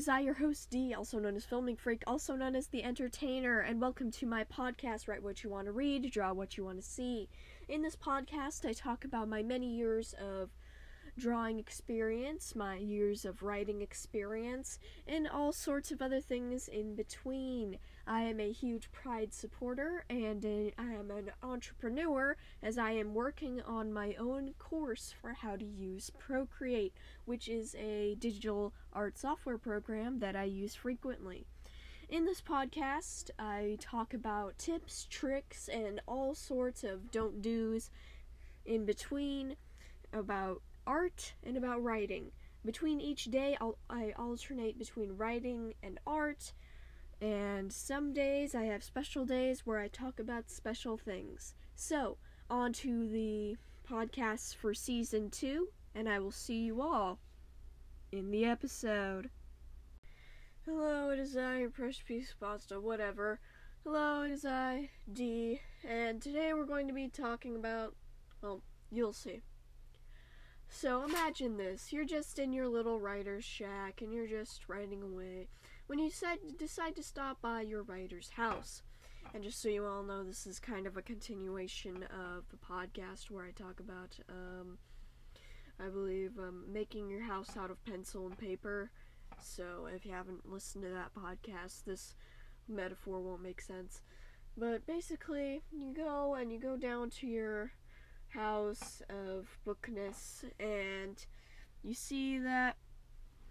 is I, your host D, also known as Filming Freak, also known as The Entertainer, and welcome to my podcast, Write What You Want to Read, Draw What You Want to See. In this podcast, I talk about my many years of drawing experience, my years of writing experience, and all sorts of other things in between. I am a huge Pride supporter and a, I am an entrepreneur as I am working on my own course for how to use Procreate, which is a digital art software program that I use frequently. In this podcast, I talk about tips, tricks, and all sorts of don't do's in between about art and about writing. Between each day, I'll, I alternate between writing and art, and some days I have special days where I talk about special things. So, on to the podcasts for season two, and I will see you all in the episode. Hello, it is I, your precious of pasta, whatever. Hello, it is I, D, and today we're going to be talking about, well, you'll see. So imagine this you're just in your little writer's shack and you're just writing away when you decide, decide to stop by your writer's house. And just so you all know, this is kind of a continuation of the podcast where I talk about, um, I believe, um, making your house out of pencil and paper. So if you haven't listened to that podcast, this metaphor won't make sense. But basically, you go and you go down to your house of bookness and you see that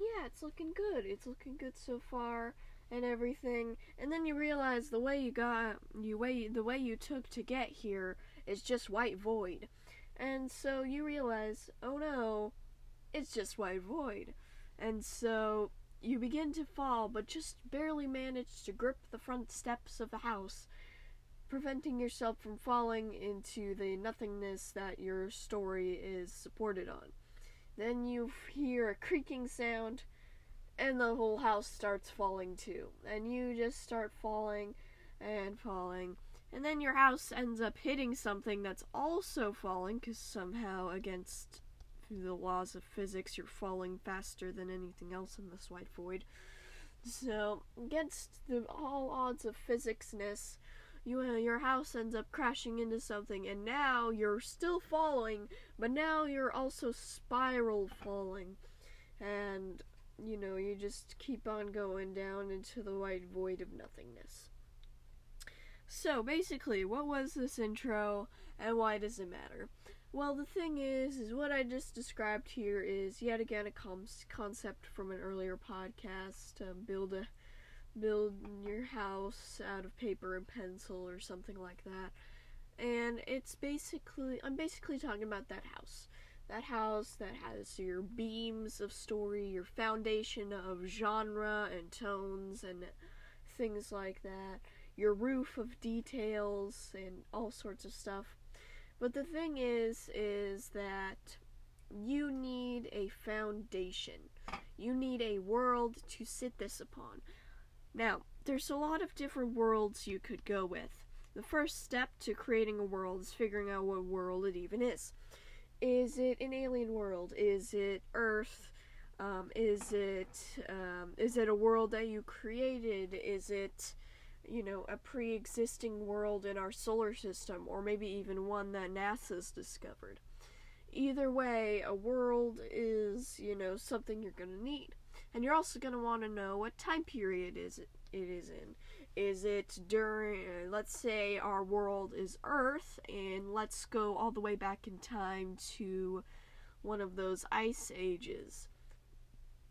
yeah it's looking good. It's looking good so far and everything. And then you realize the way you got you way the way you took to get here is just white void. And so you realize oh no it's just white void. And so you begin to fall but just barely manage to grip the front steps of the house preventing yourself from falling into the nothingness that your story is supported on. Then you hear a creaking sound, and the whole house starts falling too. And you just start falling and falling. And then your house ends up hitting something that's also falling, because somehow, against the laws of physics, you're falling faster than anything else in this white void. So, against the all odds of physicsness, you uh, your house ends up crashing into something and now you're still falling but now you're also spiral falling. And you know you just keep on going down into the white void of nothingness. So basically what was this intro and why does it matter? Well the thing is is what i just described here is yet again a com- concept from an earlier podcast um, build a build your house out of paper and pencil or something like that. And it's basically, I'm basically talking about that house. That house that has your beams of story, your foundation of genre and tones and things like that, your roof of details and all sorts of stuff. But the thing is, is that you need a foundation. You need a world to sit this upon. Now, there's a lot of different worlds you could go with. The first step to creating a world is figuring out what world it even is. Is it an alien world? Is it Earth? Um, is it um, is it a world that you created? Is it you know a pre-existing world in our solar system, or maybe even one that NASA's discovered? Either way, a world is you know something you're gonna need. And you're also going to want to know what time period is it, it is in. Is it during, let's say our world is Earth, and let's go all the way back in time to one of those ice ages.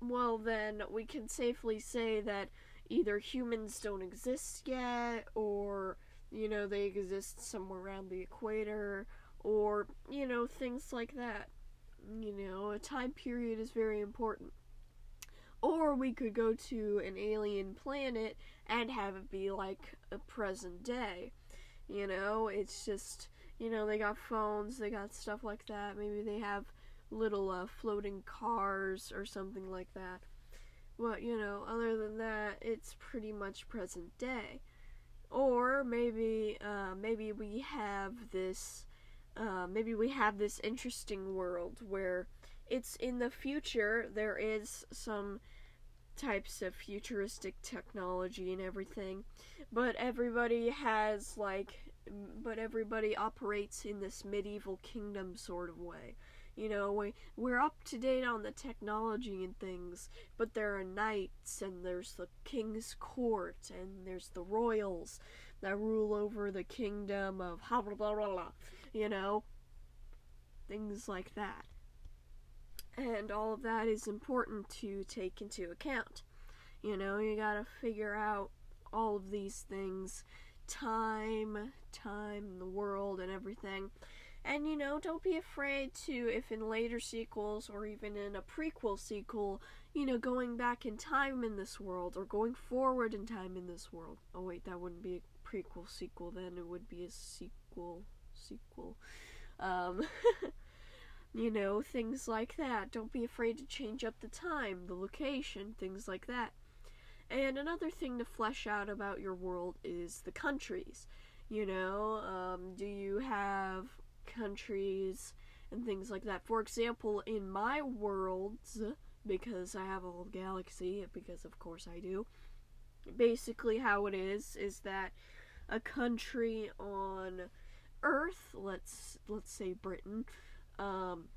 Well, then we can safely say that either humans don't exist yet, or, you know, they exist somewhere around the equator, or, you know, things like that. You know, a time period is very important. Or we could go to an alien planet and have it be like a present day. You know, it's just, you know, they got phones, they got stuff like that. Maybe they have little uh, floating cars or something like that. But, you know, other than that, it's pretty much present day. Or maybe, uh, maybe we have this, uh, maybe we have this interesting world where it's in the future there is some types of futuristic technology and everything, but everybody has like but everybody operates in this medieval kingdom sort of way. You know, we, we're up to date on the technology and things, but there are knights, and there's the king's court, and there's the royals that rule over the kingdom of blah blah blah blah, you know, things like that. And all of that is important to take into account. You know, you gotta figure out all of these things time, time, the world, and everything. And you know, don't be afraid to, if in later sequels or even in a prequel sequel, you know, going back in time in this world or going forward in time in this world. Oh, wait, that wouldn't be a prequel sequel then, it would be a sequel. Sequel. Um, you know, things like that. Don't be afraid to change up the time, the location, things like that. And another thing to flesh out about your world is the countries. You know, um, do you have countries and things like that? For example, in my worlds, because I have a whole galaxy, because of course I do, basically how it is is that a country on Earth, let's let's say Britain, um,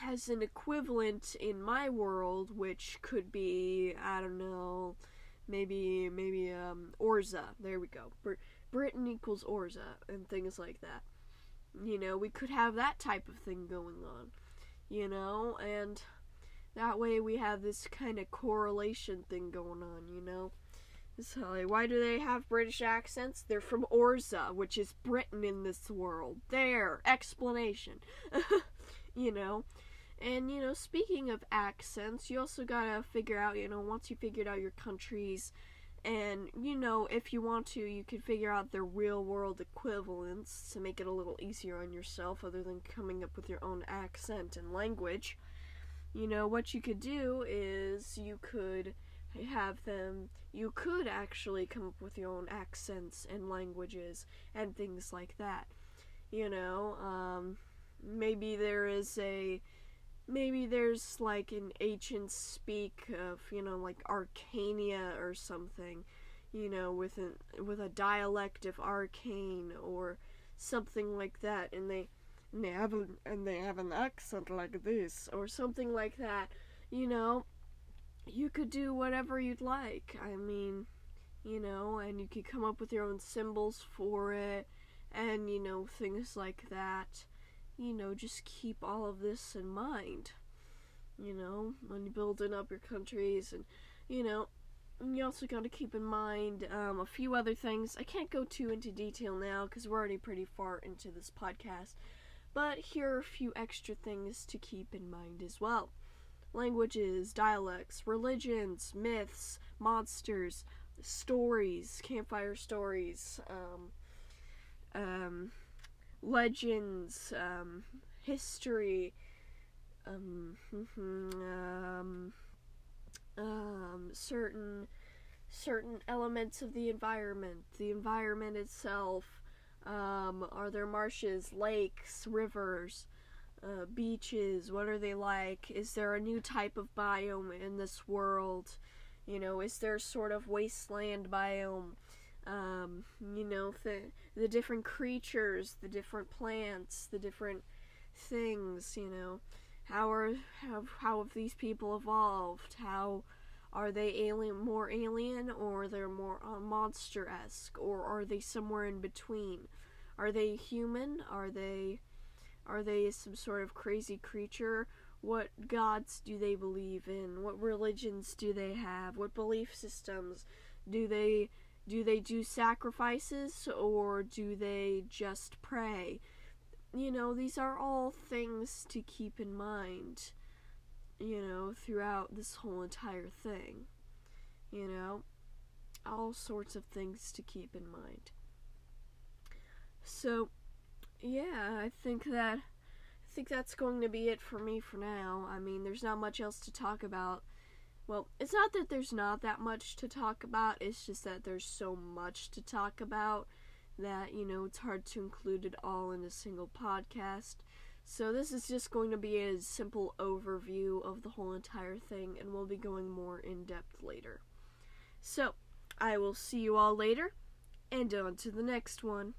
has an equivalent in my world, which could be I don't know, maybe maybe um, Orza. There we go. Br- Britain equals Orza and things like that. You know, we could have that type of thing going on. You know, and that way we have this kind of correlation thing going on. You know. So, like, why do they have British accents? They're from Orza, which is Britain in this world. There, explanation. you know, and, you know, speaking of accents, you also gotta figure out, you know, once you figured out your countries, and, you know, if you want to, you can figure out their real world equivalents to make it a little easier on yourself, other than coming up with your own accent and language. You know, what you could do is you could have them, you could actually come up with your own accents and languages and things like that. You know, um, maybe there is a maybe there's like an ancient speak of you know like Arcania or something, you know, with an with a dialect of Arcane or something like that, and they and they have an, and they have an accent like this or something like that, you know. You could do whatever you'd like. I mean, you know, and you could come up with your own symbols for it, and you know things like that you know, just keep all of this in mind. You know, when you're building up your countries, and you know, you also got to keep in mind um, a few other things. I can't go too into detail now because we're already pretty far into this podcast, but here are a few extra things to keep in mind as well languages, dialects, religions, myths, monsters, stories, campfire stories, um, um, legends, um, history, um, um, um, certain certain elements of the environment, the environment itself. Um, are there marshes, lakes, rivers, uh, beaches? What are they like? Is there a new type of biome in this world? You know, is there sort of wasteland biome? um, you know, the, the different creatures, the different plants, the different things, you know. How are how, how have these people evolved? How are they alien more alien or they're more uh, monster esque or are they somewhere in between? Are they human? Are they are they some sort of crazy creature? What gods do they believe in? What religions do they have? What belief systems do they do they do sacrifices or do they just pray? You know, these are all things to keep in mind, you know, throughout this whole entire thing. You know, all sorts of things to keep in mind. So, yeah, I think that I think that's going to be it for me for now. I mean, there's not much else to talk about well, it's not that there's not that much to talk about, it's just that there's so much to talk about that, you know, it's hard to include it all in a single podcast. So this is just going to be a simple overview of the whole entire thing, and we'll be going more in depth later. So, I will see you all later, and on to the next one.